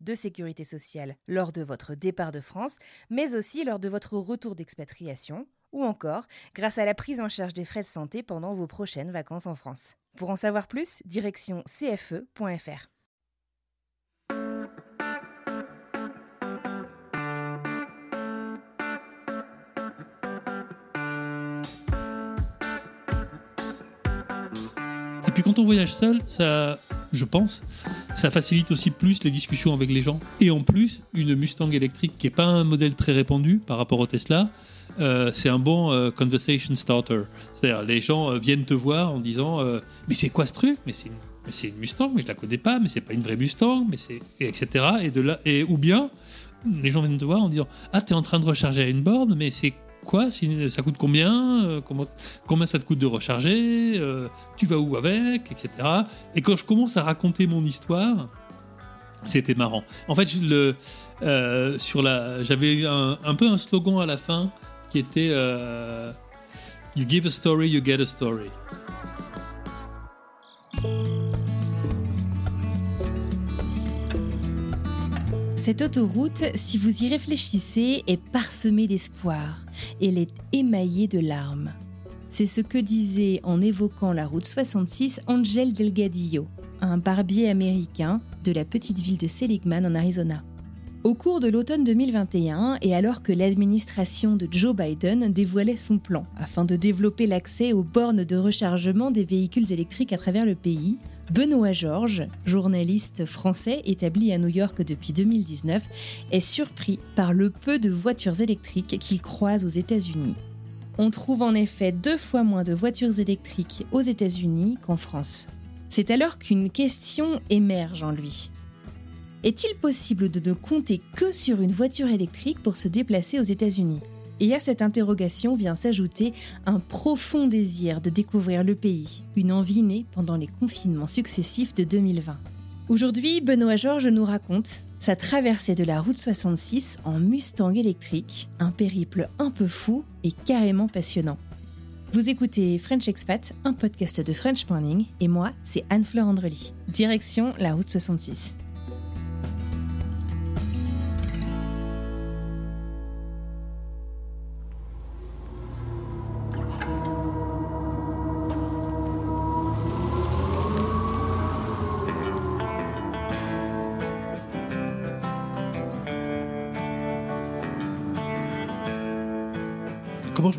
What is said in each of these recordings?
de sécurité sociale lors de votre départ de France, mais aussi lors de votre retour d'expatriation, ou encore grâce à la prise en charge des frais de santé pendant vos prochaines vacances en France. Pour en savoir plus, direction cfe.fr. Et puis quand on voyage seul, ça, je pense, ça facilite aussi plus les discussions avec les gens. Et en plus, une Mustang électrique qui n'est pas un modèle très répandu par rapport au Tesla, euh, c'est un bon euh, conversation starter. C'est-à-dire, les gens euh, viennent te voir en disant Mais c'est quoi ce truc? Mais c'est une, Mustang, mais je la connais pas, mais c'est pas une vraie Mustang, mais etc. Et de là, et, ou bien, les gens viennent te voir en disant Ah, t'es en train de recharger à une borne, mais c'est quoi Ça coûte combien Euh, comment, Combien ça te coûte de recharger Euh, Tu vas où avec Etc. Et quand je commence à raconter mon histoire, c'était marrant. En fait, le, euh, sur la, j'avais un, un peu un slogan à la fin qui était You give a story, you get a story. Cette autoroute, si vous y réfléchissez, est parsemée d'espoir. Elle est émaillée de larmes. C'est ce que disait en évoquant la route 66 Angel Delgadillo, un barbier américain de la petite ville de Seligman en Arizona. Au cours de l'automne 2021, et alors que l'administration de Joe Biden dévoilait son plan afin de développer l'accès aux bornes de rechargement des véhicules électriques à travers le pays, Benoît Georges, journaliste français établi à New York depuis 2019, est surpris par le peu de voitures électriques qu'il croise aux États-Unis. On trouve en effet deux fois moins de voitures électriques aux États-Unis qu'en France. C'est alors qu'une question émerge en lui. Est-il possible de ne compter que sur une voiture électrique pour se déplacer aux États-Unis? Et à cette interrogation vient s'ajouter un profond désir de découvrir le pays, une envie née pendant les confinements successifs de 2020. Aujourd'hui, Benoît Georges nous raconte sa traversée de la route 66 en Mustang électrique, un périple un peu fou et carrément passionnant. Vous écoutez French Expat, un podcast de French Morning, et moi, c'est Anne-Fleur Andrely. Direction la route 66.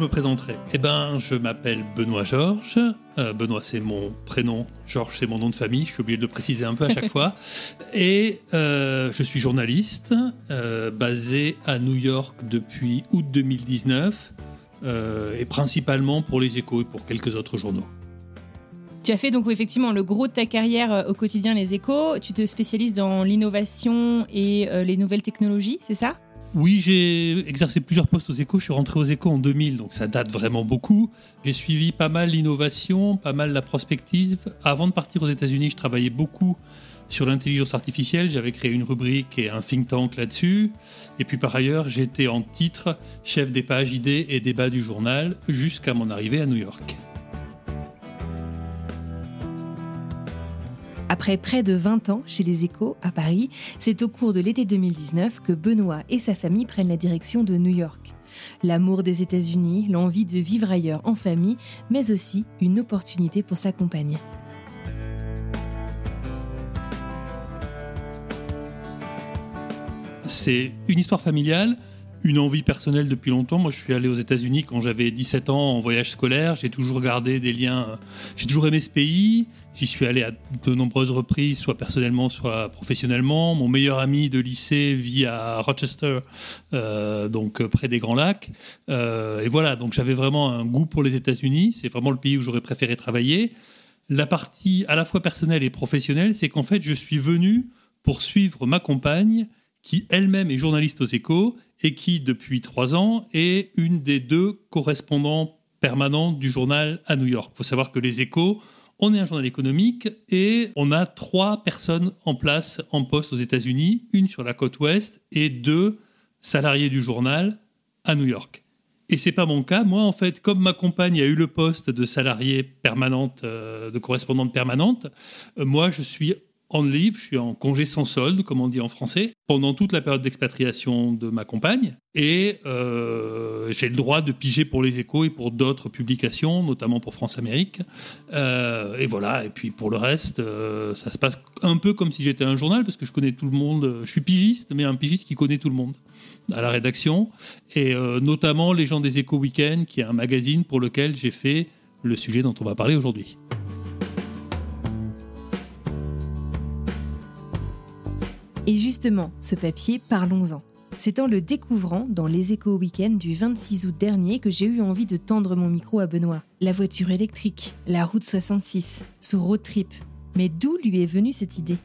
Je me présenterai Eh ben, je m'appelle Benoît Georges. Euh, Benoît, c'est mon prénom. Georges, c'est mon nom de famille. Je suis obligé de le préciser un peu à chaque fois. Et euh, je suis journaliste, euh, basé à New York depuis août 2019, euh, et principalement pour les échos et pour quelques autres journaux. Tu as fait donc effectivement le gros de ta carrière au quotidien Les Échos. Tu te spécialises dans l'innovation et euh, les nouvelles technologies, c'est ça? Oui, j'ai exercé plusieurs postes aux échos. Je suis rentré aux échos en 2000, donc ça date vraiment beaucoup. J'ai suivi pas mal l'innovation, pas mal la prospective. Avant de partir aux États-Unis, je travaillais beaucoup sur l'intelligence artificielle. J'avais créé une rubrique et un think tank là-dessus. Et puis par ailleurs, j'étais en titre chef des pages idées et débats du journal jusqu'à mon arrivée à New York. Après près de 20 ans chez les Échos à Paris, c'est au cours de l'été 2019 que Benoît et sa famille prennent la direction de New York. L'amour des États-Unis, l'envie de vivre ailleurs en famille, mais aussi une opportunité pour sa compagne. C'est une histoire familiale, une envie personnelle depuis longtemps. Moi, je suis allé aux États-Unis quand j'avais 17 ans en voyage scolaire. J'ai toujours gardé des liens. J'ai toujours aimé ce pays. J'y suis allé à de nombreuses reprises, soit personnellement, soit professionnellement. Mon meilleur ami de lycée vit à Rochester, euh, donc près des Grands Lacs. Euh, et voilà, donc j'avais vraiment un goût pour les États-Unis. C'est vraiment le pays où j'aurais préféré travailler. La partie à la fois personnelle et professionnelle, c'est qu'en fait, je suis venu pour suivre ma compagne qui elle-même est journaliste aux échos et qui, depuis trois ans, est une des deux correspondants permanents du journal à New York. Il faut savoir que les échos, on est un journal économique et on a trois personnes en place en poste aux États-Unis, une sur la côte ouest et deux salariés du journal à New York. Et c'est pas mon cas. Moi, en fait, comme ma compagne a eu le poste de salariée permanente, euh, de correspondante permanente, euh, moi, je suis en leave, je suis en congé sans solde, comme on dit en français, pendant toute la période d'expatriation de ma compagne. Et euh, j'ai le droit de piger pour les échos et pour d'autres publications, notamment pour France Amérique. Euh, et voilà, et puis pour le reste, euh, ça se passe un peu comme si j'étais un journal, parce que je connais tout le monde. Je suis pigiste, mais un pigiste qui connaît tout le monde à la rédaction. Et notamment les gens des échos Week-end, qui est un magazine pour lequel j'ai fait le sujet dont on va parler aujourd'hui. Et justement, ce papier, parlons-en. C'est en le découvrant dans les échos week-end du 26 août dernier que j'ai eu envie de tendre mon micro à Benoît. La voiture électrique, la route 66, ce road trip. Mais d'où lui est venue cette idée?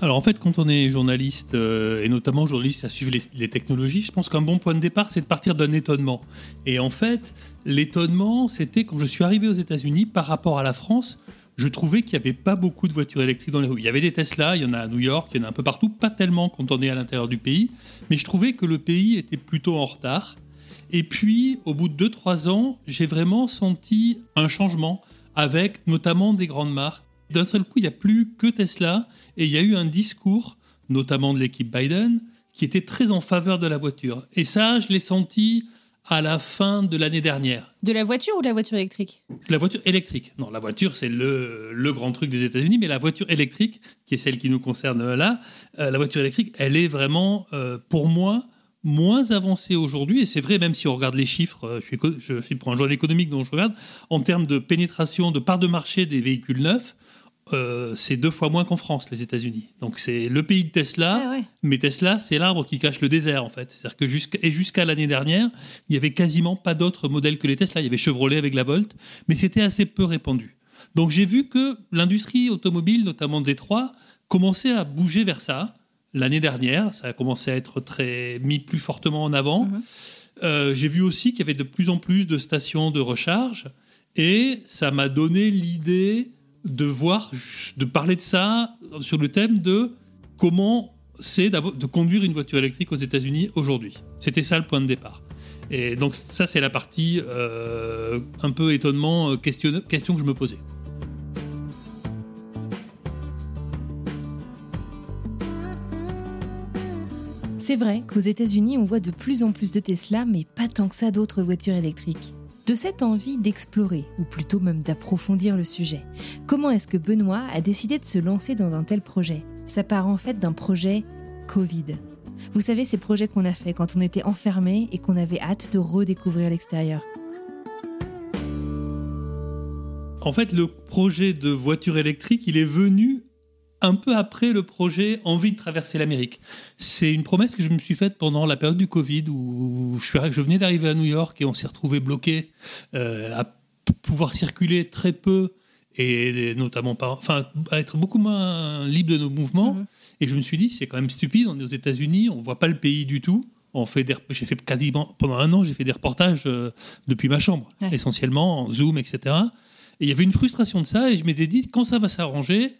Alors en fait, quand on est journaliste, euh, et notamment journaliste à suivre les, les technologies, je pense qu'un bon point de départ, c'est de partir d'un étonnement. Et en fait, l'étonnement, c'était quand je suis arrivé aux États-Unis par rapport à la France, je trouvais qu'il n'y avait pas beaucoup de voitures électriques dans les rues. Il y avait des Tesla, il y en a à New York, il y en a un peu partout, pas tellement quand on est à l'intérieur du pays, mais je trouvais que le pays était plutôt en retard. Et puis, au bout de 2-3 ans, j'ai vraiment senti un changement avec notamment des grandes marques. D'un seul coup, il n'y a plus que Tesla et il y a eu un discours, notamment de l'équipe Biden, qui était très en faveur de la voiture. Et ça, je l'ai senti à la fin de l'année dernière. De la voiture ou de la voiture électrique La voiture électrique. Non, la voiture, c'est le, le, grand truc des États-Unis, mais la voiture électrique, qui est celle qui nous concerne là, euh, la voiture électrique, elle est vraiment, euh, pour moi, moins avancée aujourd'hui. Et c'est vrai, même si on regarde les chiffres, euh, je, suis, je suis pour un journal économique dont je regarde, en termes de pénétration, de part de marché des véhicules neufs, euh, c'est deux fois moins qu'en France, les États-Unis. Donc c'est le pays de Tesla, ah mais Tesla, c'est l'arbre qui cache le désert en fait. C'est-à-dire que jusqu'à et jusqu'à l'année dernière, il y avait quasiment pas d'autres modèles que les Tesla. Il y avait Chevrolet avec la Volt, mais c'était assez peu répandu. Donc j'ai vu que l'industrie automobile, notamment de Détroit, commençait à bouger vers ça. L'année dernière, ça a commencé à être très mis plus fortement en avant. Mhm. Euh, j'ai vu aussi qu'il y avait de plus en plus de stations de recharge, et ça m'a donné l'idée de de parler de ça sur le thème de comment c'est de conduire une voiture électrique aux États-Unis aujourd'hui. C'était ça le point de départ. Et donc ça, c'est la partie euh, un peu étonnement, euh, question, question que je me posais. C'est vrai qu'aux États-Unis, on voit de plus en plus de Tesla, mais pas tant que ça d'autres voitures électriques de cette envie d'explorer, ou plutôt même d'approfondir le sujet. Comment est-ce que Benoît a décidé de se lancer dans un tel projet? Ça part en fait d'un projet Covid. Vous savez, ces projets qu'on a fait quand on était enfermé et qu'on avait hâte de redécouvrir l'extérieur. En fait, le projet de voiture électrique, il est venu un peu après le projet Envie de traverser l'Amérique. C'est une promesse que je me suis faite pendant la période du Covid où je, suis, je venais d'arriver à New York et on s'est retrouvé bloqué euh, à pouvoir circuler très peu et notamment enfin, à être beaucoup moins libre de nos mouvements. Mhm. Et je me suis dit, c'est quand même stupide, on est aux États-Unis, on voit pas le pays du tout. On fait des, j'ai fait quasiment pendant un an, j'ai fait des reportages euh, depuis ma chambre, Ouais. essentiellement en Zoom, etc. Et il y avait une frustration de ça, et je m'étais dit, quand ça va s'arranger,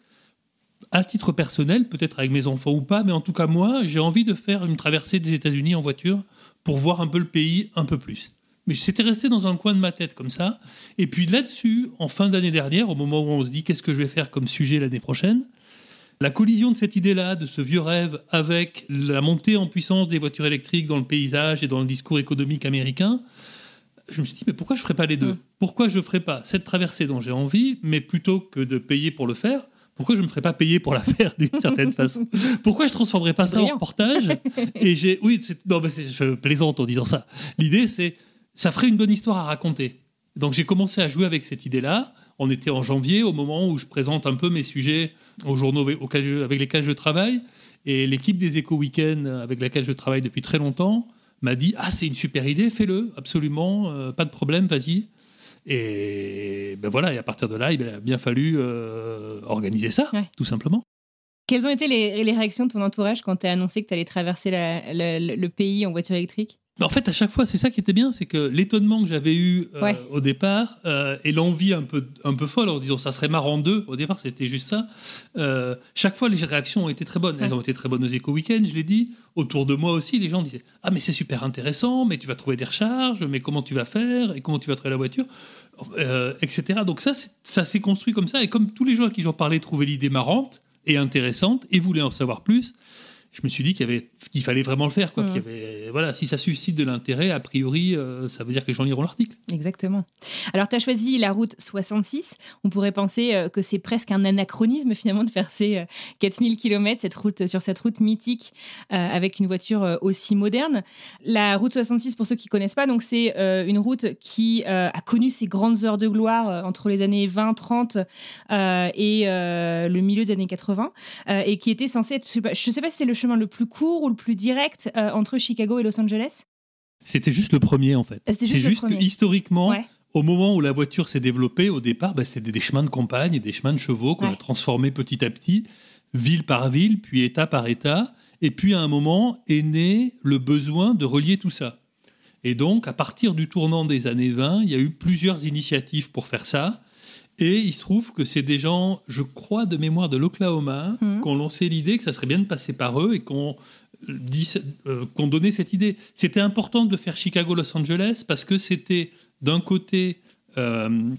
à titre personnel, peut-être avec mes enfants ou pas, mais en tout cas moi, j'ai envie de faire une traversée des États-Unis en voiture pour voir un peu le pays un peu plus. Mais c'était resté dans un coin de ma tête comme ça. Et puis là-dessus, en fin d'année dernière, au moment où on se dit qu'est-ce que je vais faire comme sujet l'année prochaine, la collision de cette idée-là, de ce vieux rêve, avec la montée en puissance des voitures électriques dans le paysage et dans le discours économique américain, je me suis dit, mais pourquoi je ne ferais pas les deux? Mm. Pourquoi je ne ferais pas cette traversée dont j'ai envie, mais plutôt que de payer pour le faire, pourquoi je me ferais pas payer pour la faire d'une certaine façon? Pourquoi je transformerais pas ça en reportage? Et j'ai, oui, non, mais je plaisante en disant ça. L'idée, c'est, ça ferait une bonne histoire à raconter. Donc j'ai commencé à jouer avec cette idée-là. On était en janvier, au moment où je présente un peu mes sujets aux journaux avec lesquels je travaille. Et l'équipe des Éco Weekends, avec laquelle je travaille depuis très longtemps, m'a dit Ah, c'est une super idée, fais-le, absolument, euh, pas de problème, vas-y. Et ben voilà, et à partir de là, il a bien fallu euh, organiser ça, tout simplement. Quelles ont été les, réactions de ton entourage quand tu as annoncé que tu allais traverser le pays en voiture électrique? En fait, à chaque fois, c'est ça qui était bien, c'est que l'étonnement que j'avais eu euh, au départ euh, et l'envie un peu, un peu folle en disant ça serait marrant deux, au départ c'était juste ça. Euh, chaque fois, les réactions ont été très bonnes. Elles ont été très bonnes aux éco week-ends, je l'ai dit. Autour de moi aussi, les gens disaient Ah, mais c'est super intéressant, mais tu vas trouver des recharges, mais comment tu vas faire et comment tu vas trouver la voiture, etc. Donc, ça, ça s'est construit comme ça. Et comme tous les gens à qui j'en parlais trouvaient l'idée marrante et intéressante et voulaient en savoir plus, je me suis dit qu'il fallait vraiment le faire quoi y avait voilà si ça suscite de l'intérêt a priori euh, ça veut dire que les gens liront l'article. Exactement. Alors tu as choisi la route 66 on pourrait penser euh, que c'est presque un anachronisme finalement de faire ces 4000 km cette route sur cette route mythique euh, avec une voiture aussi moderne. La route 66 pour ceux qui connaissent pas donc c'est une route qui a connu ses grandes heures de gloire entre les années 20 30 et le milieu des années 80 et qui était censée être je pas, sais pas si c'est le chemin le plus court ou le plus direct euh, entre Chicago et Los Angeles? C'était juste le premier en fait. C'est juste, que historiquement, au moment où la voiture s'est développée, au départ, bah, c'était des, chemins de campagne et des chemins de chevaux qu'on a transformés petit à petit, ville par ville, puis État par État. Et puis à un moment est né le besoin de relier tout ça. Et donc, à partir du tournant des années 20, il y a eu plusieurs initiatives pour faire ça. Et il se trouve que c'est des gens, je crois, de mémoire de l'Oklahoma, mmh. qui ont lancé l'idée que ça serait bien de passer par eux et qu'on euh, qu'on donnait cette idée. C'était important de faire Chicago-Los Angeles parce que c'était d'un côté euh,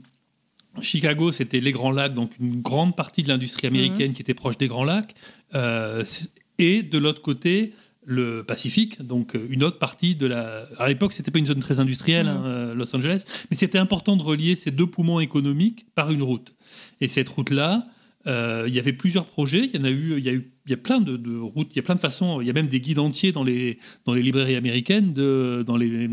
Chicago, c'était les Grands Lacs, donc une grande partie de l'industrie américaine mmh. qui était proche des Grands Lacs, euh, et de l'autre côté le Pacifique, donc euh, une autre partie de la. À l'époque, c'était pas une zone très industrielle, hein, euh, Los Angeles, mais c'était important de relier ces deux poumons économiques par une route. Et cette route-là, euh, il y avait plusieurs projets. Il y en a eu, il y a eu, il y a plein de, routes, il y a plein de façons. Il y a même des guides entiers dans les dans les librairies américaines de dans les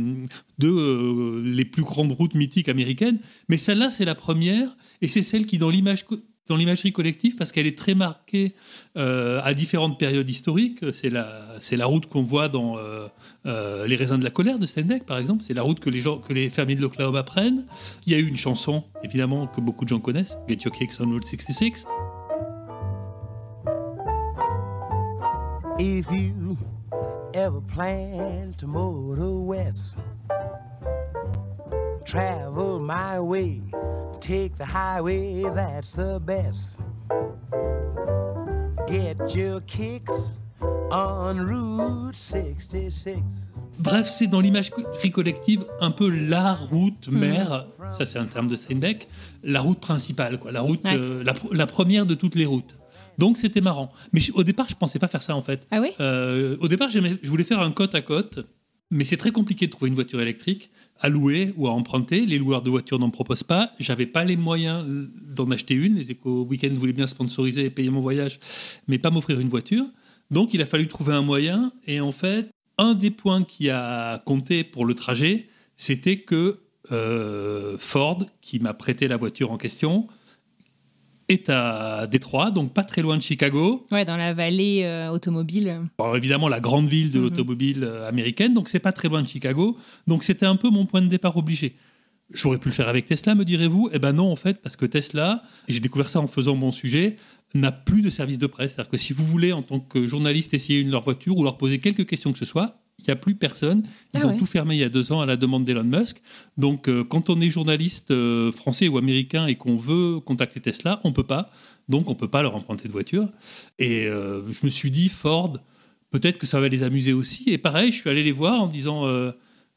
de les plus grandes routes mythiques américaines. Mais celle-là, c'est la première, et c'est celle qui, dans l'image dans l'imagerie collective parce qu'elle est très marquée euh, à différentes périodes historiques. C'est la, route qu'on voit dans euh, euh, Les raisins de la colère de Steinbeck, par exemple. C'est la route que les, gens, que les fermiers de l'Oklahoma prennent. Il y a eu une chanson, évidemment, que beaucoup de gens connaissent, Get Your Kicks on Route 66. If you ever plan to motor west, travel my way. take the highway, that's the best. Get your kicks on Route 66. Bref, c'est dans l'imagerie collective un peu la route hmm. mère, ça c'est un terme de Steinbeck, la route principale, quoi, la route, euh, la, première de toutes les routes. Donc c'était marrant. Mais au départ, je pensais pas faire ça en fait. Ah oui? Euh, Au départ, je voulais faire un côte à côte, mais c'est très compliqué de trouver une voiture électrique à louer ou à emprunter. Les loueurs de voitures n'en proposent pas. J'avais pas les moyens d'en acheter une. Les éco week voulaient bien sponsoriser et payer mon voyage, mais pas m'offrir une voiture. Donc il a fallu trouver un moyen. Et en fait, un des points qui a compté pour le trajet, c'était que euh, Ford, qui m'a prêté la voiture en question, est à Détroit, donc pas très loin de Chicago. Ouais, dans la vallée euh, automobile. évidemment, la grande ville de mhm. l'automobile euh, américaine, donc c'est pas très loin de Chicago. Donc c'était un peu mon point de départ obligé. J'aurais pu le faire avec Tesla, me direz-vous? Eh ben non, en fait, parce que Tesla, et j'ai découvert ça en faisant mon sujet, n'a plus de service de presse. C'est-à-dire que si vous voulez, en tant que journaliste, essayer une de leur voiture ou leur poser quelques questions que ce soit, il n'y a plus personne. Ils ah ont tout fermé il y a deux ans à la demande d'Elon Musk. Donc, euh, quand on est journaliste euh, français ou américain et qu'on veut contacter Tesla, on peut pas. Donc, on peut pas leur emprunter de voiture. Et euh, je me suis dit, Ford, peut-être que ça va les amuser aussi. Et pareil, je suis allé les voir en disant,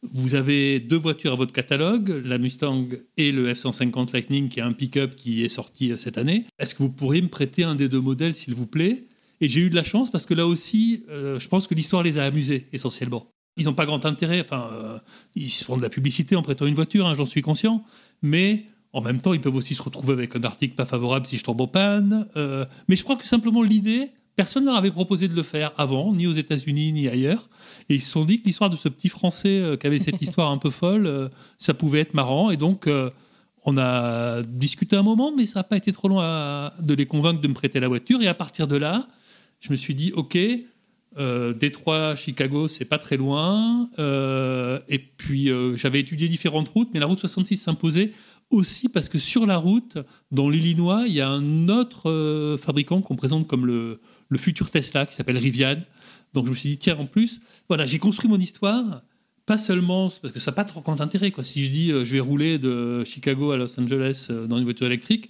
vous avez deux voitures à votre catalogue, la Mustang et le F-150 Lightning, qui est un pick-up qui est sorti cette année. Est-ce que vous pourriez me prêter un des deux modèles, s'il vous plaît? Et j'ai eu de la chance parce que là aussi, euh, je pense que l'histoire les a amusés essentiellement. Ils n'ont pas grand intérêt, enfin, euh, ils se font de la publicité en prêtant une voiture, hein, j'en suis conscient, mais En même temps, ils peuvent aussi se retrouver avec un article pas favorable si je tombe en panne. Euh, mais je crois que simplement l'idée, personne ne leur avait proposé de le faire avant, ni aux États-Unis, ni ailleurs. Et ils se sont dit que l'histoire de ce petit Français euh, qui avait cette histoire un peu folle, ça pouvait être marrant. Et donc, on a discuté un moment, mais ça n'a pas été trop long de les convaincre de me prêter la voiture. Et à partir de là, je me suis dit, OK, euh, Détroit, Chicago, c'est pas très loin. Euh, et puis euh, j'avais étudié différentes routes, mais la route 66 s'imposait aussi parce que sur la route, dans l'Illinois, il y a un autre fabricant qu'on présente comme le, futur Tesla qui s'appelle Rivian. Donc je me suis dit, tiens, en plus, voilà, j'ai construit mon histoire. Pas seulement parce que ça n'a pas trop grand intérêt. Quoi. Si je dis je vais rouler de Chicago à Los Angeles dans une voiture électrique,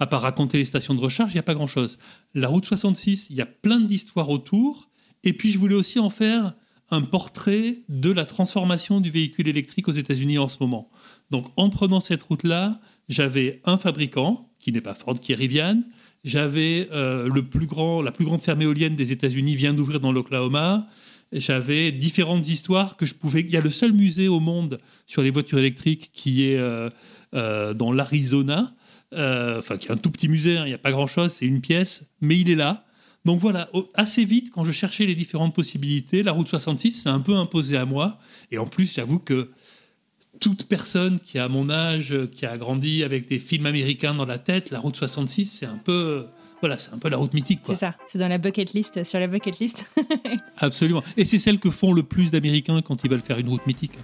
à part raconter les stations de recharge, il n'y a pas grand-chose. La route 66, il y a plein d'histoires autour et puis je voulais aussi en faire un portrait de la transformation du véhicule électrique aux États-Unis en ce moment. Donc en prenant cette route-là, j'avais un fabricant, qui n'est pas Ford, qui est Rivian. J'avais euh, le plus grand, la plus grande ferme éolienne des États-Unis vient d'ouvrir dans l'Oklahoma. J'avais différentes histoires que je pouvais. Il y a le seul musée au monde sur les voitures électriques qui est euh, euh, dans l'Arizona. Enfin, qui est un tout petit musée. Hein. Il n'y a pas grand-chose, c'est une pièce, mais il est là. Donc voilà, assez vite, quand je cherchais les différentes possibilités, la route 66 s'est un peu imposée à moi. Et en plus, j'avoue que toute personne qui a mon âge, qui a grandi avec des films américains dans la tête, la route 66, c'est un peu voilà, c'est un peu la route mythique. C'est ça, c'est dans la bucket list, sur la bucket list. Absolument. Et c'est celle que font le plus d'Américains quand ils veulent faire une route mythique.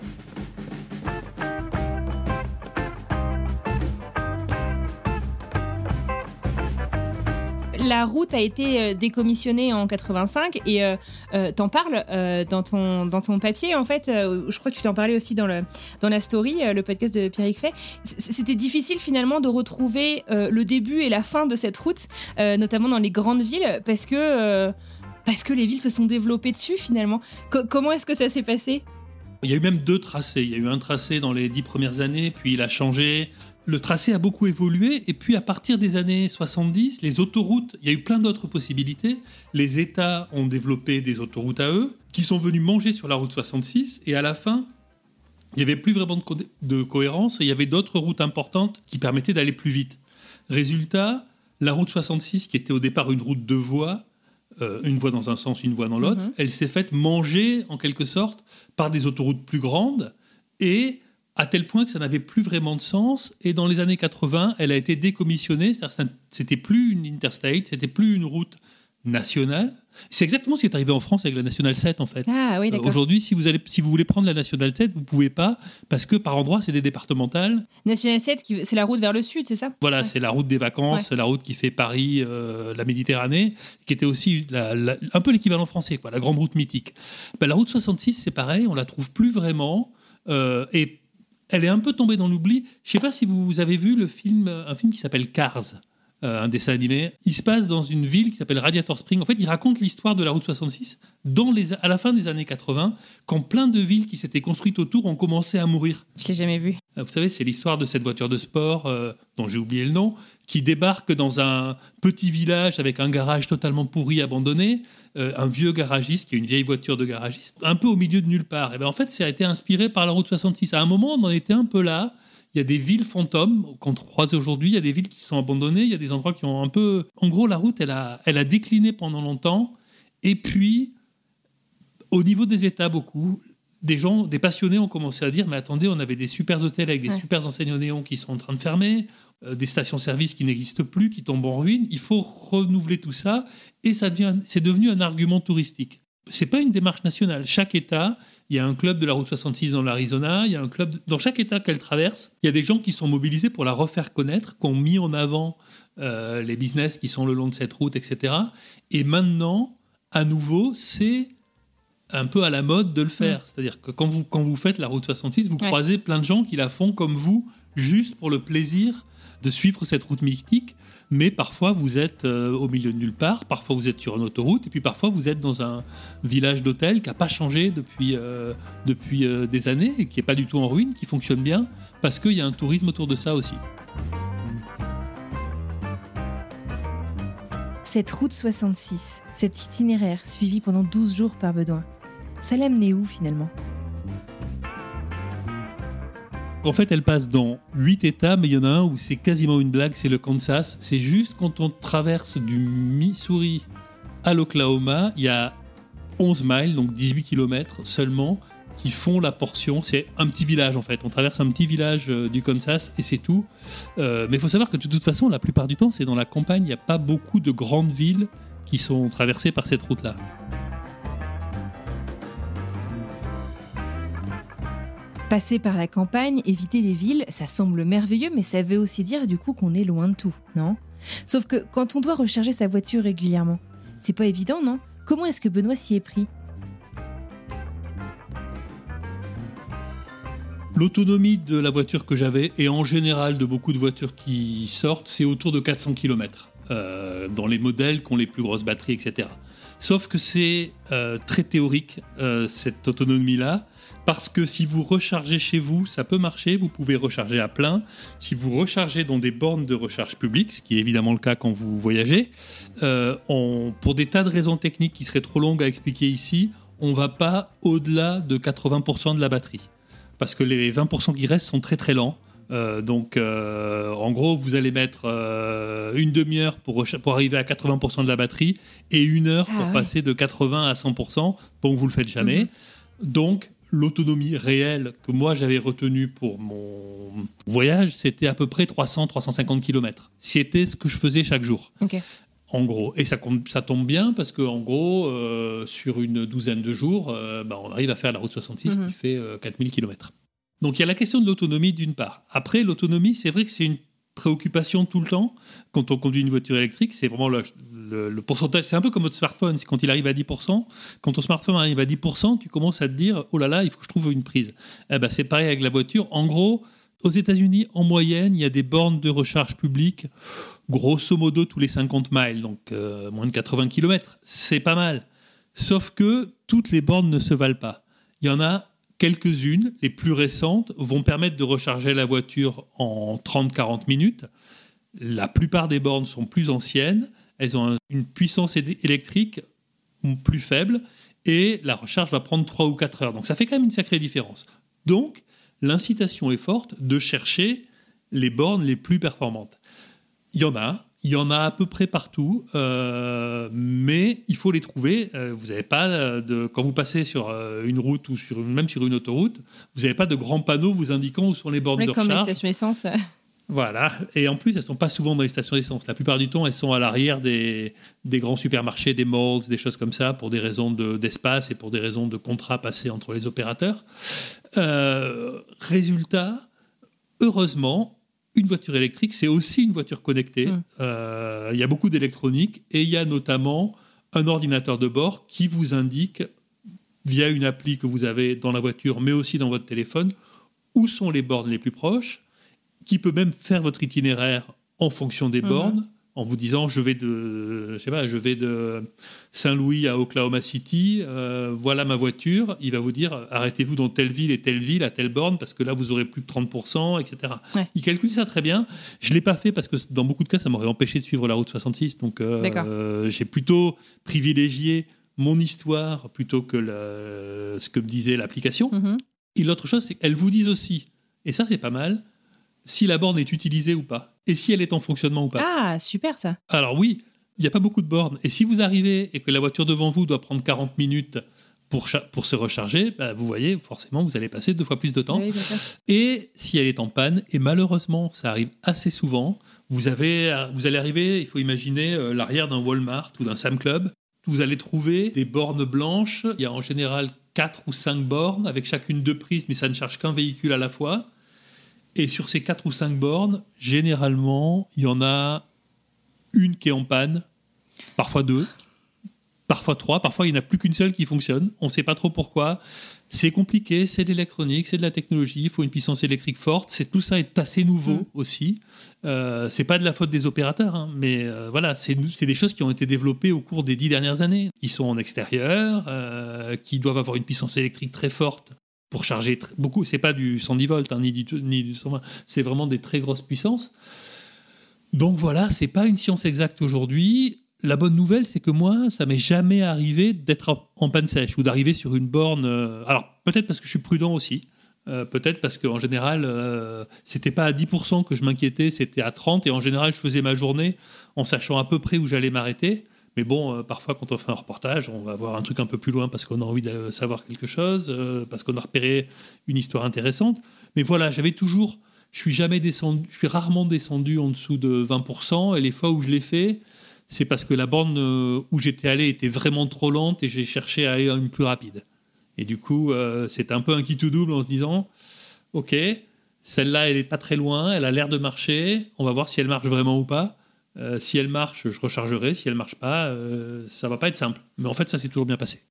La route a été euh, décommissionnée en 85 et euh, euh, t'en parles dans, ton, dans ton papier en fait. je crois que tu t'en parlais aussi dans, le, dans la story, le podcast de Pierrick Fay. C'était difficile finalement de retrouver le début et la fin de cette route, notamment dans les grandes villes, parce que, parce que les villes se sont développées dessus finalement. comment est-ce que ça s'est passé? Il y a eu même deux tracés. Il y a eu un tracé dans les dix premières années, puis il a changé le tracé a beaucoup évolué et puis à partir des années 70, les autoroutes, il y a eu plein d'autres possibilités. Les États ont développé des autoroutes à eux qui sont venus manger sur la route 66 et à la fin, il n'y avait plus vraiment de, cohérence et il y avait d'autres routes importantes qui permettaient d'aller plus vite. Résultat, la route 66 qui était au départ une route de voies, euh, une voie dans un sens, une voie dans l'autre, mhm. elle s'est faite manger en quelque sorte par des autoroutes plus grandes et à tel point que ça n'avait plus vraiment de sens. Et dans les années 80, elle a été décommissionnée. C'était plus une interstate, c'était plus une route nationale. C'est exactement ce qui est arrivé en France avec la nationale 7 en fait. Ah, oui, euh, Aujourd'hui, si vous allez, si vous voulez prendre la nationale 7, vous pouvez pas parce que par endroits c'est des départementales. Nationale 7, c'est la route vers le sud, c'est ça? Voilà, c'est la route des vacances, c'est la route qui fait Paris, euh, la Méditerranée, qui était aussi un peu l'équivalent français, quoi, la grande route mythique. Ben, la route 66, c'est pareil, on la trouve plus vraiment. Euh, et elle est un peu tombée dans l'oubli. Je ne sais pas si vous avez vu le film, un film qui s'appelle Cars. Euh, un dessin animé. Il se passe dans une ville qui s'appelle Radiator Spring. En fait, il raconte l'histoire de la route 66 dans les, à la fin des années 80, quand plein de villes qui s'étaient construites autour ont commencé à mourir. Je l'ai jamais vu. Euh, vous savez, c'est l'histoire de cette voiture de sport, euh, dont j'ai oublié le nom, qui débarque dans un petit village avec un garage totalement pourri, abandonné, un vieux garagiste qui est une vieille voiture de garagiste, un peu au milieu de nulle part. Et bien en fait, ça a été inspiré par la route 66. À un moment, on en était un peu là il y a des villes fantômes qu'on croise aujourd'hui, il y a des villes qui sont abandonnées, il y a des endroits qui ont un peu... En gros, la route, elle a, elle a décliné pendant longtemps. Et puis, au niveau des États, beaucoup, des gens, des passionnés ont commencé à dire, mais attendez, on avait des super hôtels avec des super enseignes néons qui sont en train de fermer, euh, des stations-service qui n'existent plus, qui tombent en ruine. Il faut renouveler tout ça. Et ça devient, c'est devenu un argument touristique. C'est pas une démarche nationale. Chaque État il y a un club de la route 66 dans l'Arizona, il y a un club dans chaque État qu'elle traverse. Il y a des gens qui sont mobilisés pour la refaire connaître, qui ont mis en avant euh, les business qui sont le long de cette route, etc. Et maintenant, à nouveau, c'est un peu à la mode de le faire. Mm. C'est-à-dire que quand vous, quand vous faites la route 66, vous croisez plein de gens qui la font comme vous, juste pour le plaisir de suivre cette route mythique mais parfois vous êtes euh, au milieu de nulle part, parfois vous êtes sur une autoroute, et puis parfois vous êtes dans un village d'hôtel qui n'a pas changé depuis, euh, euh, des années, et qui n'est pas du tout en ruine, qui fonctionne bien, parce qu'il y a un tourisme autour de ça aussi. Cette route 66, cet itinéraire suivi pendant 12 jours par Bedouin, ça l'amenait où finalement? En fait, elle passe dans huit États, mais il y en a un où c'est quasiment une blague, c'est le Kansas. C'est juste quand on traverse du Missouri à l'Oklahoma, il y a 11 miles, donc 18 km seulement, qui font la portion. C'est un petit village en fait. On traverse un petit village euh, du Kansas et c'est tout. Euh, mais il faut savoir que de toute façon, la plupart du temps, c'est dans la campagne. Il n'y a pas beaucoup de grandes villes qui sont traversées par cette route-là. Passer par la campagne, éviter les villes, ça semble merveilleux, mais ça veut aussi dire du coup qu'on est loin de tout, non? Sauf que quand on doit recharger sa voiture régulièrement, c'est pas évident, non? Comment est-ce que Benoît s'y est pris? L'autonomie de la voiture que j'avais, et en général de beaucoup de voitures qui sortent, c'est autour de 400 km. Euh, dans les modèles qui ont les plus grosses batteries, etc. Sauf que c'est euh, très théorique, euh, cette autonomie-là, parce que si vous rechargez chez vous, ça peut marcher, vous pouvez recharger à plein. Si vous rechargez dans des bornes de recharge publiques, ce qui est évidemment le cas quand vous voyagez, pour des tas de raisons techniques qui seraient trop longues à expliquer ici, on ne va pas au-delà de 80% de la batterie parce que les 20% qui restent sont très très lents. Euh, donc, euh, en gros, vous allez mettre euh, une demi-heure pour, pour arriver à 80% de la batterie et une heure pour ah passer de 80 à 100%. Donc, vous le faites jamais. Mhm. Donc, l'autonomie réelle que moi j'avais retenue pour mon voyage, c'était à peu près 300-350 km. C'était ce que je faisais chaque jour. En gros, et ça, ça tombe bien parce que en gros, sur une douzaine de jours, bah, on arrive à faire la route 66 mhm. qui fait 4000 km. Donc il y a la question de l'autonomie d'une part. Après, l'autonomie, c'est vrai que c'est une préoccupation tout le temps quand on conduit une voiture électrique. C'est vraiment le, pourcentage. C'est un peu comme votre smartphone. Quand il arrive à 10%, quand ton smartphone arrive à 10%, tu commences à te dire oh là là, il faut que je trouve une prise. Eh ben, c'est pareil avec la voiture. En gros, aux États-Unis, en moyenne, il y a des bornes de recharge publique, grosso modo tous les 50 miles, donc euh, moins de 80 km. C'est pas mal. Sauf que toutes les bornes ne se valent pas. Il y en a Quelques-unes, les plus récentes, vont permettre de recharger la voiture en 30-40 minutes. La plupart des bornes sont plus anciennes, elles ont une puissance électrique plus faible et la recharge va prendre 3 ou 4 heures. Donc ça fait quand même une sacrée différence. Donc l'incitation est forte de chercher les bornes les plus performantes. Il y en a, il y en a à peu près partout, euh, mais il faut les trouver. Euh, vous n'avez pas de quand vous passez sur euh, une route ou sur même sur une autoroute, vous n'avez pas de grands panneaux vous indiquant où sont les bornes de recharge. Comme les stations essence. Voilà, et en plus, elles ne sont pas souvent dans les stations d'essence. La plupart du temps, elles sont à l'arrière des, des, grands supermarchés, des malls, des choses comme ça, pour des raisons d'espace et pour des raisons de contrat passés entre les opérateurs. résultat, heureusement, une voiture électrique, c'est aussi une voiture connectée. Hum. Euh, il y a beaucoup d'électronique et il y a notamment un ordinateur de bord qui vous indique, via une appli que vous avez dans la voiture, mais aussi dans votre téléphone, où sont les bornes les plus proches, qui peut même faire votre itinéraire en fonction des hum. bornes en vous disant je vais de je sais pas je vais de Saint-Louis à Oklahoma City euh, voilà ma voiture. Il va vous dire arrêtez-vous dans telle ville et telle ville à telle borne parce que là vous aurez plus de 30% etc il calcule ça très bien. Je l'ai pas fait parce que dans beaucoup de cas ça m'aurait empêché de suivre la route 66 donc euh, j'ai plutôt privilégié mon histoire plutôt que ce que me disait l'application. Mm-hmm. et l'autre chose c'est qu'elle vous disent aussi et ça c'est pas mal si la borne est utilisée ou pas et si elle est en fonctionnement ou pas. Ah, super ça. Alors oui, il n'y a pas beaucoup de bornes. Et si vous arrivez et que la voiture devant vous doit prendre 40 minutes pour, pour se recharger, bah, vous voyez, forcément, vous allez passer deux fois plus de temps. et si elle est en panne, et malheureusement, ça arrive assez souvent, vous, avez, vous allez arriver, il faut imaginer euh, l'arrière d'un Walmart ou d'un Sam Club. Vous allez trouver des bornes blanches. Il y a en général quatre ou cinq bornes avec chacune deux prises, mais ça ne charge qu'un véhicule à la fois. Et sur ces quatre ou cinq bornes, généralement, il y en a une qui est en panne, parfois deux, parfois trois, parfois il n'y en a plus qu'une seule qui fonctionne. On ne sait pas trop pourquoi. C'est compliqué, c'est de l'électronique, c'est de la technologie, il faut une puissance électrique forte. C'est tout ça est assez nouveau mm. aussi. Euh, c'est pas de la faute des opérateurs, hein, mais euh, voilà, c'est des choses qui ont été développées au cours des dix dernières années, qui sont en extérieur, euh, qui doivent avoir une puissance électrique très forte pour charger beaucoup. C'est pas du 110 volts hein, ni, du, ni du 120, c'est vraiment des très grosses puissances. Donc voilà, c'est pas une science exacte aujourd'hui. La bonne nouvelle, c'est que moi, ça m'est jamais arrivé d'être en panne sèche ou d'arriver sur une borne. Euh, alors peut-être parce que je suis prudent aussi. Euh, Peut-être parce qu'en général, euh, c'était pas à 10% que je m'inquiétais, c'était à 30%. Et en général, je faisais ma journée en sachant à peu près où j'allais m'arrêter. Mais bon, euh, parfois, quand on fait un reportage, on va voir un truc un peu plus loin parce qu'on a envie de savoir quelque chose, euh, parce qu'on a repéré une histoire intéressante. Mais voilà, j'avais toujours. Je suis jamais descendu, je suis rarement descendu en dessous de 20%. Et les fois où je l'ai fait, c'est parce que la borne euh, où j'étais allé était vraiment trop lente et j'ai cherché à aller à une plus rapide. Et du coup, c'était un peu un qui tout double en se disant Ok, celle-là, elle est pas très loin, elle a l'air de marcher, on va voir si elle marche vraiment ou pas. Euh, si elle marche, je rechargerai. Si elle marche pas, euh, ça va pas être simple. Mais en fait, ça s'est toujours bien passé.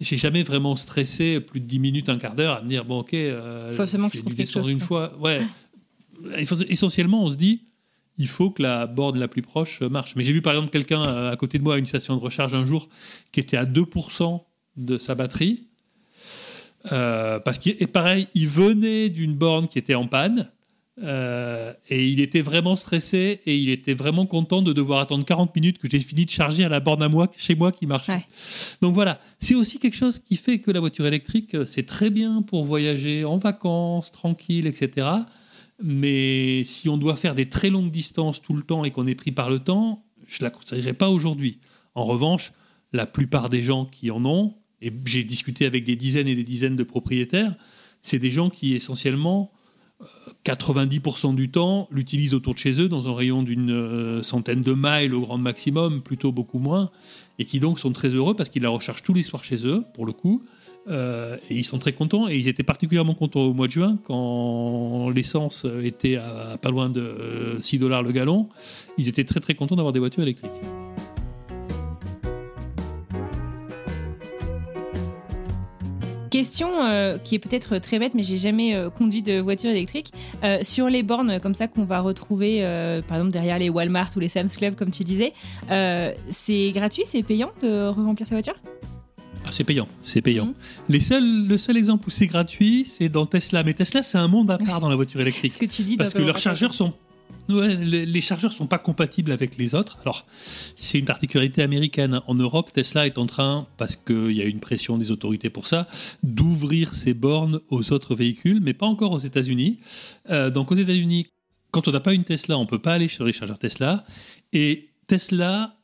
J'ai jamais vraiment stressé plus de 10 minutes, un quart d'heure à me dire bon, ok, euh, j'ai dû descendre une fois. Ouais. Essentiellement, on se dit il faut que la borne la plus proche marche. Mais j'ai vu par exemple quelqu'un euh, à côté de moi à une station de recharge un jour qui était à 2% de sa batterie. Euh, parce qu'il pareil, il venait d'une borne qui était en panne. Euh, et il était vraiment stressé et il était vraiment content de devoir attendre 40 minutes que j'ai fini de charger à la borne à moi, chez moi qui marchait. Ouais. Donc voilà, c'est aussi quelque chose qui fait que la voiture électrique, euh, c'est très bien pour voyager en vacances, tranquille, etc. Mais si on doit faire des très longues distances tout le temps et qu'on est pris par le temps, je ne la conseillerais pas aujourd'hui. En revanche, la plupart des gens qui en ont, et j'ai discuté avec des dizaines et des dizaines de propriétaires, c'est des gens qui essentiellement, 90% du temps, l'utilisent autour de chez eux dans un rayon d'une euh, centaine de miles au grand maximum, plutôt beaucoup moins, et qui donc sont très heureux parce qu'ils la rechargent tous les soirs chez eux, pour le coup. Euh, et ils sont très contents et ils étaient particulièrement contents au mois de juin quand l'essence était à pas loin de euh, 6 dollars le gallon. Ils étaient très très contents d'avoir des voitures électriques. Question euh, qui est peut-être très bête, mais j'ai jamais euh, conduit de voiture électrique. Euh, sur les bornes comme ça qu'on va retrouver, par exemple derrière les Walmart ou les Sam's Club, comme tu disais, c'est gratuit, c'est payant de remplir sa voiture? Ah, c'est payant, c'est payant. Mhm. Les seuls, le seul exemple où c'est gratuit, c'est dans Tesla. Mais Tesla, c'est un monde à part dans la voiture électrique. Ce que tu dis. Parce que leurs chargeurs sont. Les chargeurs sont pas compatibles avec les autres. Alors, c'est une particularité américaine. En Europe, Tesla est en train, parce qu'il y a une pression des autorités pour ça, d'ouvrir ses bornes aux autres véhicules, mais pas encore aux États-Unis. Euh, donc, aux États-Unis, quand on n'a pas une Tesla, on peut pas aller sur les chargeurs Tesla. Et Tesla,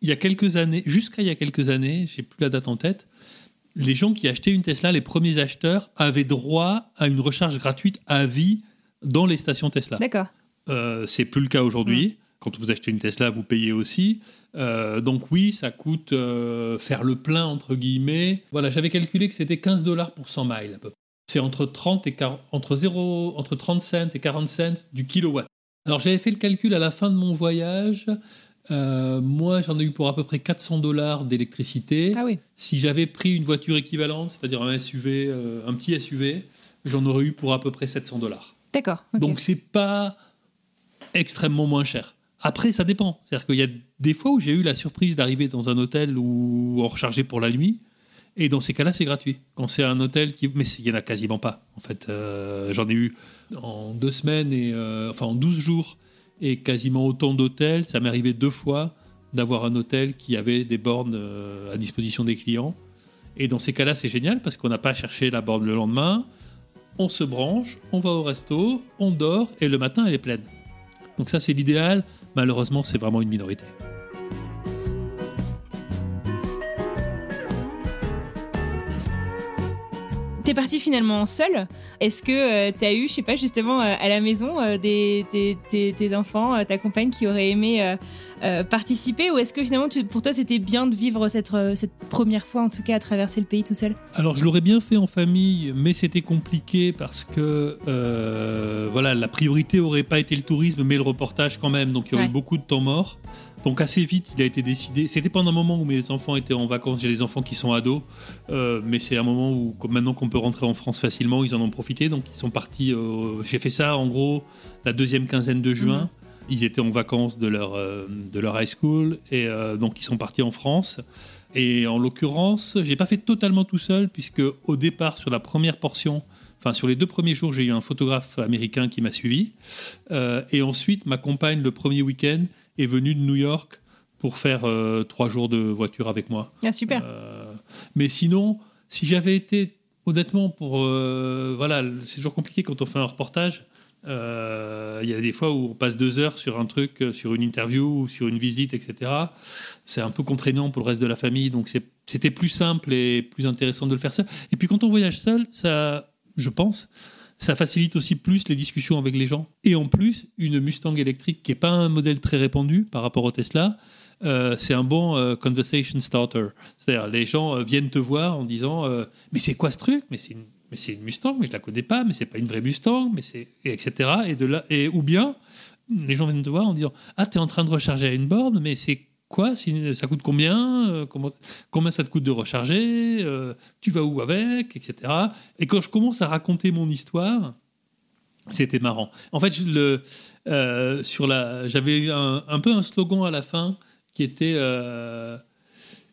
il y a quelques années, jusqu'à il y a quelques années, j'ai plus la date en tête, les gens qui achetaient une Tesla, les premiers acheteurs, avaient droit à une recharge gratuite à vie dans les stations Tesla. D'accord. Euh, c'est plus le cas aujourd'hui. Quand vous achetez une Tesla, vous payez aussi. Euh, donc oui, ça coûte euh, faire le plein entre guillemets. Voilà, j'avais calculé que c'était 15 dollars pour 100 miles à peu près. C'est entre 30 et 40, entre 0, entre 30 cents et 40 cents du kilowatt. Alors j'avais fait le calcul à la fin de mon voyage. Euh, moi, j'en ai eu pour à peu près 400 dollars d'électricité. Ah oui. Si j'avais pris une voiture équivalente, c'est-à-dire un SUV, euh, un petit SUV, j'en aurais eu pour à peu près 700 dollars. D'accord. ok. Donc c'est pas extrêmement moins cher. Après, ça dépend. C'est-à-dire qu'il y a des fois où j'ai eu la surprise d'arriver dans un hôtel où on rechargeait pour la nuit. Et dans ces cas-là, c'est gratuit. Quand c'est un hôtel qui. Mais il n'y en a quasiment pas. En fait, Euh, j'en ai eu en deux semaines, et, euh, enfin en 12 jours, et quasiment autant d'hôtels. Ça m'est arrivé deux fois d'avoir un hôtel qui avait des bornes euh, à disposition des clients. Et dans ces cas-là, c'est génial parce qu'on n'a pas cherché la borne le lendemain. On se branche, on va au resto, on dort, et le matin, elle est pleine. Donc ça, c'est l'idéal. Malheureusement, c'est vraiment une minorité. T'es parti finalement seul. Est-ce que tu as eu, je sais pas, justement euh, à la maison, euh, des, enfants, euh, ta compagne qui aurait aimé euh, euh, participer Ou est-ce que finalement, tu- pour toi, c'était bien de vivre cette, euh, cette première fois, en tout cas, à traverser le pays tout seul? Alors, je l'aurais bien fait en famille, mais c'était compliqué parce que euh, voilà, la priorité aurait pas été le tourisme, mais le reportage quand même. Donc, il y aurait Ouais. eu beaucoup de temps mort. Donc, assez vite, il a été décidé. C'était pendant un moment où mes enfants étaient en vacances. J'ai des enfants qui sont ados, euh, mais c'est un moment où, maintenant qu'on peut rentrer en France facilement, ils en ont profité. Donc, ils sont partis. euh, J'ai fait ça en gros la deuxième quinzaine de juin. Mhm. Ils étaient en vacances de leur, euh, de leur high school et donc ils sont partis en France. Et en l'occurrence, j'ai pas fait totalement tout seul puisque au départ sur la première portion, enfin sur les deux premiers jours, j'ai eu un photographe américain qui m'a suivi. Euh, et ensuite, ma compagne le premier week-end est venue de New York pour faire euh, trois jours de voiture avec moi. Ah, super. Euh, mais sinon, si j'avais été honnêtement, pour euh, voilà, c'est toujours compliqué quand on fait un reportage. Euh, il y a des fois où on passe deux heures sur un truc, sur une interview ou sur une visite, etc. C'est un peu contraignant pour le reste de la famille, donc c'était plus simple et plus intéressant de le faire seul. Et puis quand on voyage seul, ça, je pense, ça facilite aussi plus les discussions avec les gens. Et en plus, une Mustang électrique qui n'est pas un modèle très répandu par rapport au Tesla, euh, c'est un bon euh, conversation starter. C'est-à-dire, les gens euh, viennent te voir en disant Mais c'est quoi ce truc? Mais c'est une, mais une Mustang, mais je la connais pas, mais c'est pas une vraie Mustang, mais c'est. etc. Et de là, et, ou bien, les gens viennent te voir en disant Ah, tu es en train de recharger à une borne, mais c'est quoi Ça coûte combien comment, Combien ça te coûte de recharger Tu vas où avec Etc. Et quand je commence à raconter mon histoire, c'était marrant. En fait, le, sur la, j'avais un, un, peu un slogan à la fin qui était euh,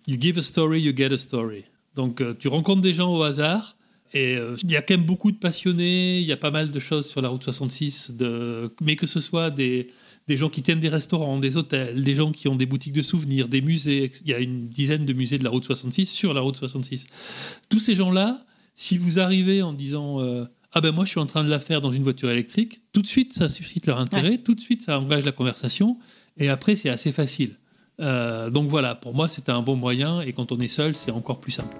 You give a story, you get a story. Donc euh, tu rencontres des gens au hasard. Et euh, il y a quand même beaucoup de passionnés, il y a pas mal de choses sur la route 66, de, mais que ce soit des, des gens qui tiennent des restaurants, des hôtels, des gens qui ont des boutiques de souvenirs, des musées. Il y a une dizaine de musées de la route 66 sur la route 66. Tous ces gens-là, si vous arrivez en disant Ah ben moi je suis en train de la faire dans une voiture électrique, tout de suite ça suscite leur intérêt, tout de suite ça engage la conversation, et après c'est assez facile. Euh, donc voilà, pour moi c'était un bon moyen et quand on est seul c'est encore plus simple.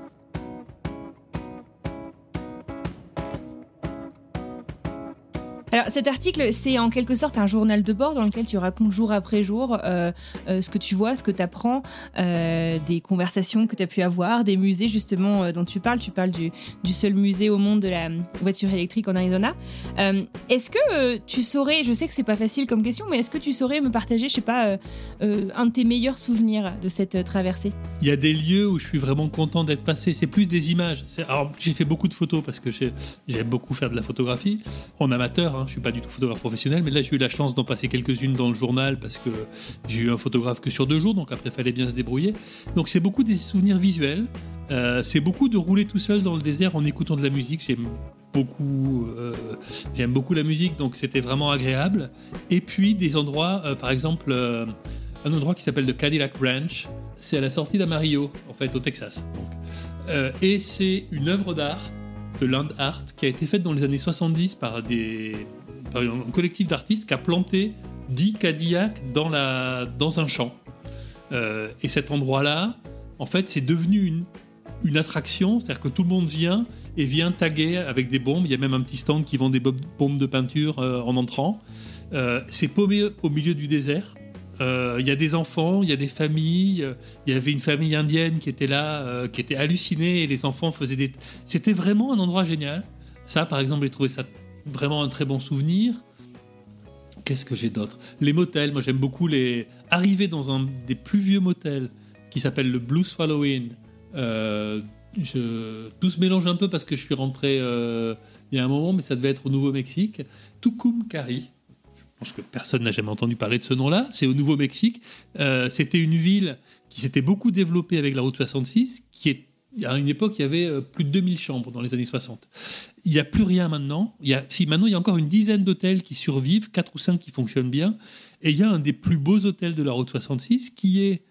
Alors cet article, c'est en quelque sorte un journal de bord dans lequel tu racontes jour après jour euh, euh, ce que tu vois, ce que tu apprends, euh, des conversations que tu as pu avoir, des musées justement dont tu parles. Tu parles du, seul musée au monde de la voiture électrique en Arizona. est-ce que tu saurais, je sais que c'est pas facile comme question, mais est-ce que tu saurais me partager, je sais pas, un de tes meilleurs souvenirs de cette traversée? Il y a des lieux où je suis vraiment content d'être passé. C'est plus des images. Alors j'ai fait beaucoup de photos parce que j'aime beaucoup faire de la photographie en amateur. Hein, je suis pas du tout photographe professionnel, mais là j'ai eu la chance d'en passer quelques-unes dans le journal parce que j'ai eu un photographe que sur deux jours, donc après fallait bien se débrouiller. Donc c'est beaucoup des souvenirs visuels. Euh, c'est beaucoup de rouler tout seul dans le désert en écoutant de la musique. J'aime beaucoup, euh, j'aime beaucoup la musique, donc c'était vraiment agréable. Et puis des endroits, euh, par exemple, un endroit qui s'appelle le Cadillac Ranch. C'est à la sortie d'Amarillo, en fait, au Texas. et c'est une œuvre d'art de Land Art qui a été faite dans les années 70 par, des, un collectif d'artistes qui a planté 10 Cadillacs dans, la, dans un champ. Euh, et cet endroit-là, en fait, c'est devenu une, une attraction, c'est-à-dire que tout le monde vient et vient taguer avec des bombes. Il y a même un petit stand qui vend des bombes de peinture euh, en entrant. Euh, c'est paumé au milieu du désert. Euh, il y a des enfants, il y a des familles. Euh, il y avait une famille indienne qui était là, euh, qui était hallucinée, et les enfants faisaient des. C'était vraiment un endroit génial. Ça, par exemple, j'ai trouvé ça vraiment un très bon souvenir. Qu'est-ce que j'ai d'autre? Les motels, moi j'aime beaucoup les. Arriver dans un des plus vieux motels qui s'appelle le Blue Swallow Inn. Tout se mélange un peu parce que je suis rentré il y a un moment, mais ça devait être au Nouveau-Mexique. Tucumcari, pense que personne n'a jamais entendu parler de ce nom-là. C'est au Nouveau-Mexique. Euh, c'était une ville qui s'était beaucoup développée avec la route 66, qui est à une époque, il y avait euh, plus de 2000 chambres dans les années 60. Il n'y a plus rien maintenant. Si maintenant, il y a encore une dizaine d'hôtels qui survivent, quatre ou cinq qui fonctionnent bien. Et il y a un des plus beaux hôtels de la route 66 qui est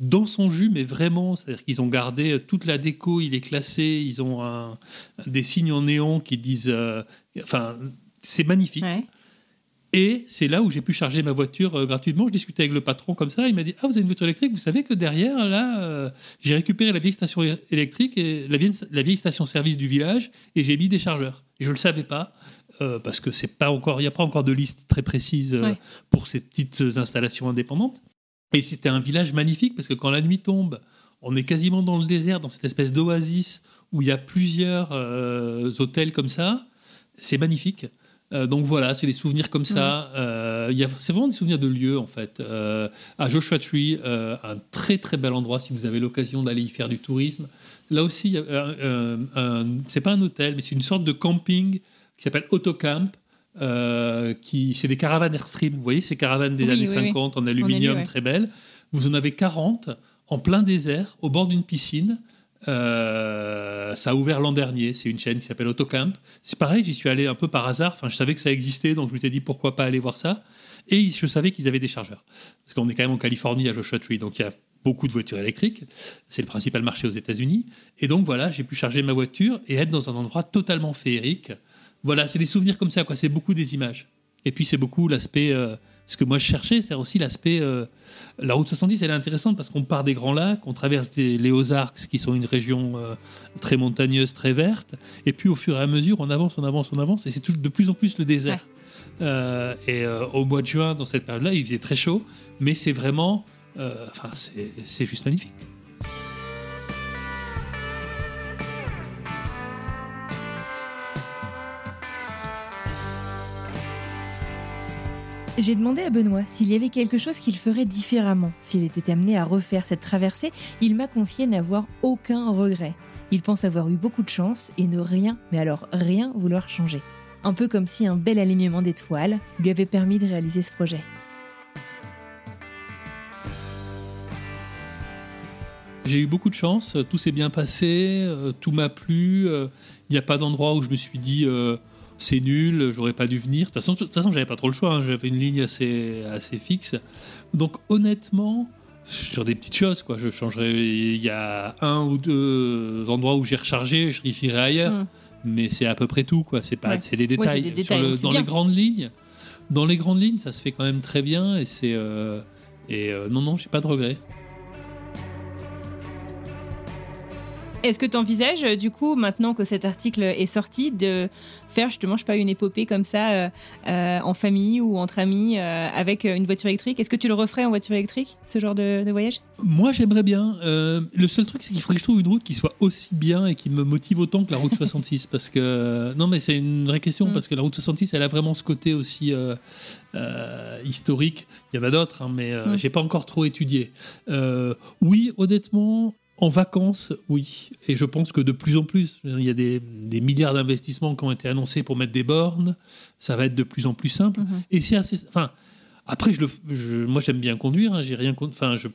dans son jus, mais vraiment, c'est-à-dire qu'ils ont gardé euh, toute la déco, il est classé, ils ont des signes en néon qui disent. enfin, c'est magnifique. Et c'est là où j'ai pu charger ma voiture euh, gratuitement. Je discutais avec le patron comme ça. Il m'a dit Ah, vous avez une voiture électrique Vous savez que derrière, là, euh, j'ai récupéré la vieille station électrique, et la vieille, la vieille station-service du village, et j'ai mis des chargeurs. Et je ne le savais pas. Euh, parce que c'est pas encore, il n'y a pas encore de liste très précise pour ces petites installations indépendantes. Et c'était un village magnifique parce que quand la nuit tombe, on est quasiment dans le désert, dans cette espèce d'oasis où il y a plusieurs hôtels comme ça. C'est magnifique. Euh, donc voilà, c'est des souvenirs comme ça. Euh, c'est vraiment des souvenirs de lieux en fait. Euh, à Joshua Tree, un très très bel endroit si vous avez l'occasion d'aller y faire du tourisme. Là aussi, c'est pas un hôtel, mais c'est une sorte de camping qui s'appelle Autocamp. qui c'est des caravanes Airstream. Vous voyez ces caravanes des années 50 en aluminium très belles. Vous en avez 40 en plein désert, au bord d'une piscine. Euh, ça a ouvert l'an dernier. C'est une chaîne qui s'appelle Autocamp. C'est pareil, j'y suis allé un peu par hasard. Enfin, je savais que ça existait, donc je m'étais dit pourquoi pas aller voir ça. Et je savais qu'ils avaient des chargeurs. Parce qu'on est quand même en Californie à Joshua Tree. Donc il y a beaucoup de voitures électriques. C'est le principal marché aux États-Unis. Et donc voilà, j'ai pu charger ma voiture et être dans un endroit totalement féerique. Voilà, c'est des souvenirs comme ça, quoi. C'est beaucoup des images. Et puis c'est beaucoup l'aspect, euh, ce que moi je cherchais, c'est aussi l'aspect. euh, la route 70, elle est intéressante parce qu'on part des Grands Lacs, on traverse des, les Ozarks, qui sont une région euh, très montagneuse, très verte. Et puis au fur et à mesure, on avance, on avance, on avance, et c'est de plus en plus le désert. Euh, et au mois de juin, dans cette période-là, il faisait très chaud, mais c'est vraiment, enfin, c'est juste magnifique. J'ai demandé à Benoît s'il y avait quelque chose qu'il ferait différemment s'il était amené à refaire cette traversée. Il m'a confié n'avoir aucun regret. Il pense avoir eu beaucoup de chance et ne rien, mais alors rien vouloir changer. Un peu comme si un bel alignement d'étoiles lui avait permis de réaliser ce projet. J'ai eu beaucoup de chance, tout s'est bien passé, euh, tout m'a plu. euh, Il n'y a pas d'endroit où je me suis dit euh, c'est nul, j'aurais pas dû venir. De toute façon, j'avais pas trop le choix, hein, j'avais une ligne assez, assez fixe. Donc honnêtement, sur des petites choses, quoi, je changerais. Il y a un ou deux endroits où j'ai rechargé, je j'irai ailleurs. Mm. Mais c'est à peu près tout, quoi. C'est pas, Ouais. c'est des Ouais, détails. des Sur détails, le- c'est dans bien. les grandes lignes, dans les grandes lignes, ça se fait quand même très bien et c'est euh, et euh, non non, j'ai pas de regrets. Est-ce que tu envisages, du coup, maintenant que cet article est sorti, de faire justement, je sais pas, une épopée comme ça euh, euh, en famille ou entre amis euh, avec une voiture électrique? Est-ce que tu le referais en voiture électrique, ce genre de, de voyage? Moi, j'aimerais bien. Euh, le seul truc, c'est qu'il faudrait que je trouve une route qui soit aussi bien et qui me motive autant que la route 66. parce que non, mais c'est une vraie question Mm. parce que la route 66, elle a vraiment ce côté aussi euh, euh, historique. Il y en a d'autres, hein, mais euh, Mm. j'ai pas encore trop étudié. Euh, oui, honnêtement. En vacances, oui. Et je pense que de plus en plus, il y a des, des milliards d'investissements qui ont été annoncés pour mettre des bornes. Ça va être de plus en plus simple. Et c'est assez. Enfin, après, je le, je- moi, j'aime bien conduire. hein, j'ai rien. Enfin, je,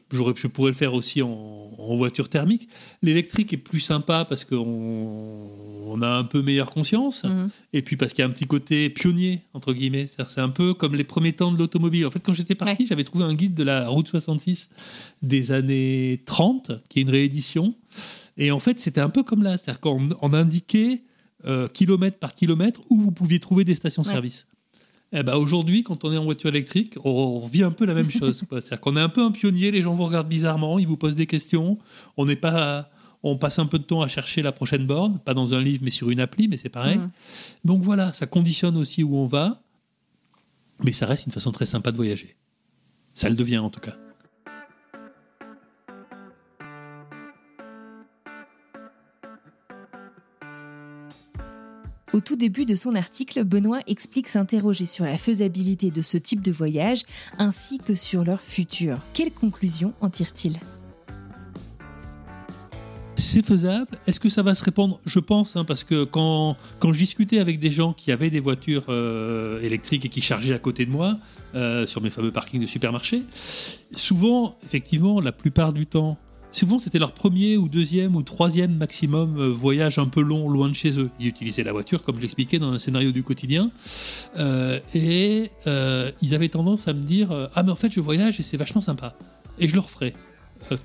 pourrais le faire aussi en, en voiture thermique. L'électrique est plus sympa parce qu'on on a un peu meilleure conscience. Mhm. Et puis parce qu'il y a un petit côté pionnier, entre guillemets. C'est un peu comme les premiers temps de l'automobile. En fait, quand j'étais parti, Ouais. j'avais trouvé un guide de la route 66 des années 30, qui est une réédition. Et en fait, c'était un peu comme là. C'est-à-dire qu'on on indiquait euh, kilomètre par kilomètre où vous pouviez trouver des stations-service. Eh ben aujourd'hui, quand on est en voiture électrique, on, on vit un peu la même chose. C'est-à-dire qu'on est un peu un pionnier, les gens vous regardent bizarrement, ils vous posent des questions. On n'est pas, on passe un peu de temps à chercher la prochaine borne, pas dans un livre, mais sur une appli, mais c'est pareil. Mhm. Donc voilà, ça conditionne aussi où on va, mais ça reste une façon très sympa de voyager. Ça le devient en tout cas. Au tout début de son article, Benoît explique s'interroger sur la faisabilité de ce type de voyage ainsi que sur leur futur. Quelles conclusions en tire-t-il? C'est faisable. Est-ce que ça va se répandre? Je pense, hein, parce que quand, je discutais avec des gens qui avaient des voitures euh, électriques et qui chargeaient à côté de moi, euh, sur mes fameux parkings de supermarché, souvent, effectivement, la plupart du temps, souvent c'était leur premier ou deuxième ou troisième maximum euh, voyage un peu long, loin de chez eux. Ils utilisaient la voiture, comme je l'expliquais dans un scénario du quotidien, Euh, et euh, ils avaient tendance à me dire Ah, mais en fait, je voyage et c'est vachement sympa. Et je le referai.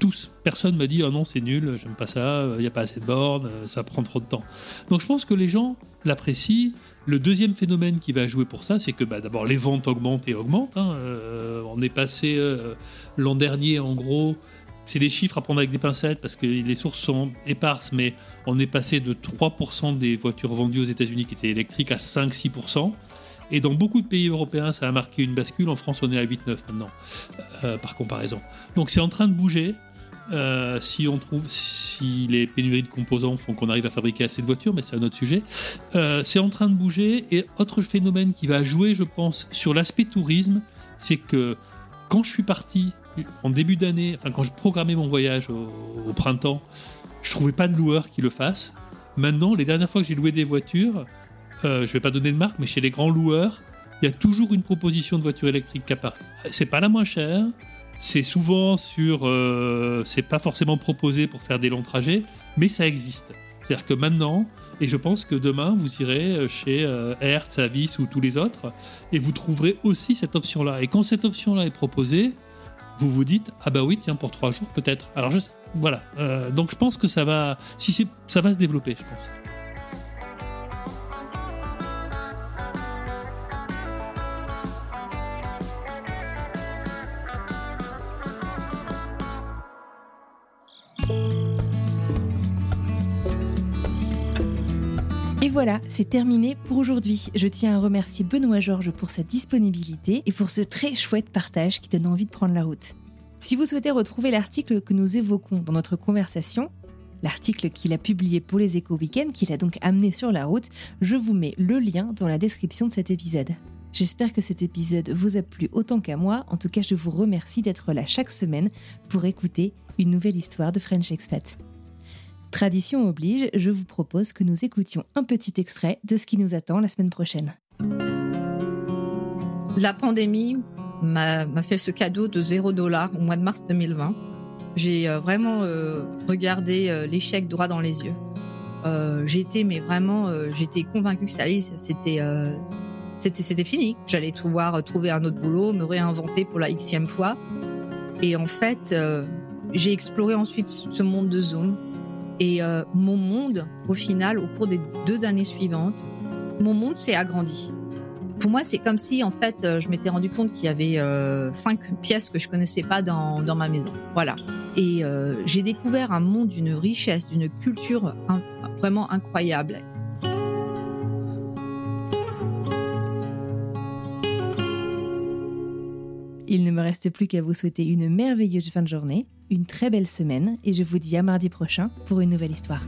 Tous. Personne m'a dit oh non c'est nul, j'aime pas ça, il n'y a pas assez de bornes, ça prend trop de temps. Donc je pense que les gens l'apprécient. Le deuxième phénomène qui va jouer pour ça, c'est que bah, d'abord les ventes augmentent et augmentent. hein. On est passé l'an dernier en gros, c'est des chiffres à prendre avec des pincettes parce que les sources sont éparses, mais on est passé de 3% des voitures vendues aux États-Unis qui étaient électriques à 5-6%. Et dans beaucoup de pays européens, ça a marqué une bascule. En France, on est à 8-9 maintenant, euh, par comparaison. Donc c'est en train de bouger. Euh, si on trouve, si les pénuries de composants font qu'on arrive à fabriquer assez de voitures, mais c'est un autre sujet. Euh, c'est en train de bouger. Et autre phénomène qui va jouer, je pense, sur l'aspect tourisme, c'est que quand je suis parti en début d'année, enfin quand je programmais mon voyage au, printemps, je trouvais pas de loueur qui le fasse. Maintenant, les dernières fois que j'ai loué des voitures, euh, je vais pas donner de marque, mais chez les grands loueurs, il y a toujours une proposition de voiture électrique qui apparaît. C'est pas la moins chère, c'est souvent sur, euh, c'est pas forcément proposé pour faire des longs trajets, mais ça existe. C'est-à-dire que maintenant, et je pense que demain, vous irez chez euh, Hertz, Avis ou tous les autres, et vous trouverez aussi cette option-là. Et quand cette option-là est proposée, vous vous dites ah bah oui tiens pour trois jours peut-être. Alors je, voilà, euh, donc je pense que ça va, si ça va se développer, je pense. Voilà, c'est terminé pour aujourd'hui. Je tiens à remercier Benoît Georges pour sa disponibilité et pour ce très chouette partage qui donne envie de prendre la route. Si vous souhaitez retrouver l'article que nous évoquons dans notre conversation, l'article qu'il a publié pour les éco week qu'il a donc amené sur la route, je vous mets le lien dans la description de cet épisode. J'espère que cet épisode vous a plu autant qu'à moi. En tout cas, je vous remercie d'être là chaque semaine pour écouter une nouvelle histoire de French Expat. Tradition oblige, je vous propose que nous écoutions un petit extrait de ce qui nous attend la semaine prochaine. La pandémie m'a fait ce cadeau de 0 dollar au mois de mars 2020. J'ai euh, vraiment euh, regardé euh, l'échec droit dans les yeux. j'étais mais vraiment j'étais convaincue que ça c'était c'était c'était fini j'allais pouvoir trouver un autre boulot me réinventer pour la xème fois et en fait j'ai exploré ensuite ce monde de Zoom et euh, mon monde, au final, au cours des deux années suivantes, mon monde s'est agrandi. Pour moi, c'est comme si, en fait, euh, je m'étais rendu compte qu'il y avait euh, cinq pièces que je connaissais pas dans, dans ma maison. Voilà. Et j'ai découvert un monde d'une richesse, d'une culture vraiment incroyable. Il ne me reste plus qu'à vous souhaiter une merveilleuse fin de journée, une très belle semaine et je vous dis à mardi prochain pour une nouvelle histoire.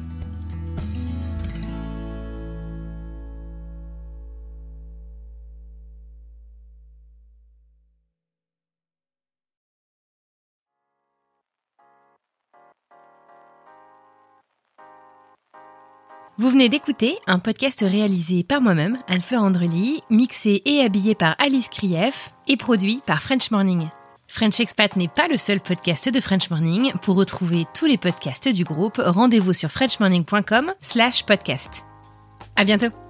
Vous venez d'écouter un podcast réalisé par moi-même, Anne-Fleur Andrely, mixé et habillé par Alice Krief et produit par French Morning. French Expat n'est pas le seul podcast de French Morning. Pour retrouver tous les podcasts du groupe, rendez-vous sur frenchmorning.com slash podcast. À bientôt!